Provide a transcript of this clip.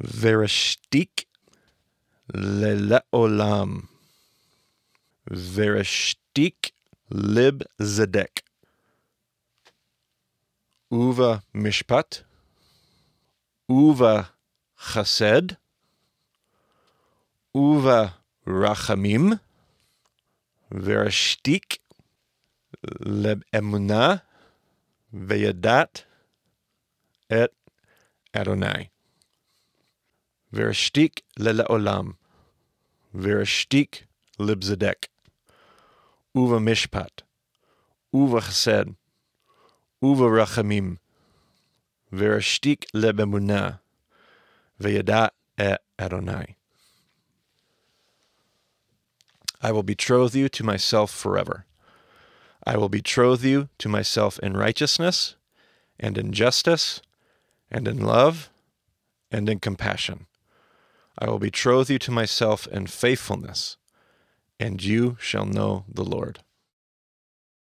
ורשתיק ללעולם. ורשתיק ליב זדק. ובמשפט, ובחסד, וברחמים, ורשתיק לאמונה, וידעת את אדוני. Vereshtik leleolam. Vereshtik libzedek. Uva mishpat. Uva chesed. Uva rachamim. Vereshtik lebemuna. Veyada et Adonai. I will betroth you to myself forever. I will betroth you to myself in righteousness, and in justice, and in love, and in compassion. I will betroth you to myself in faithfulness, and you shall know the Lord.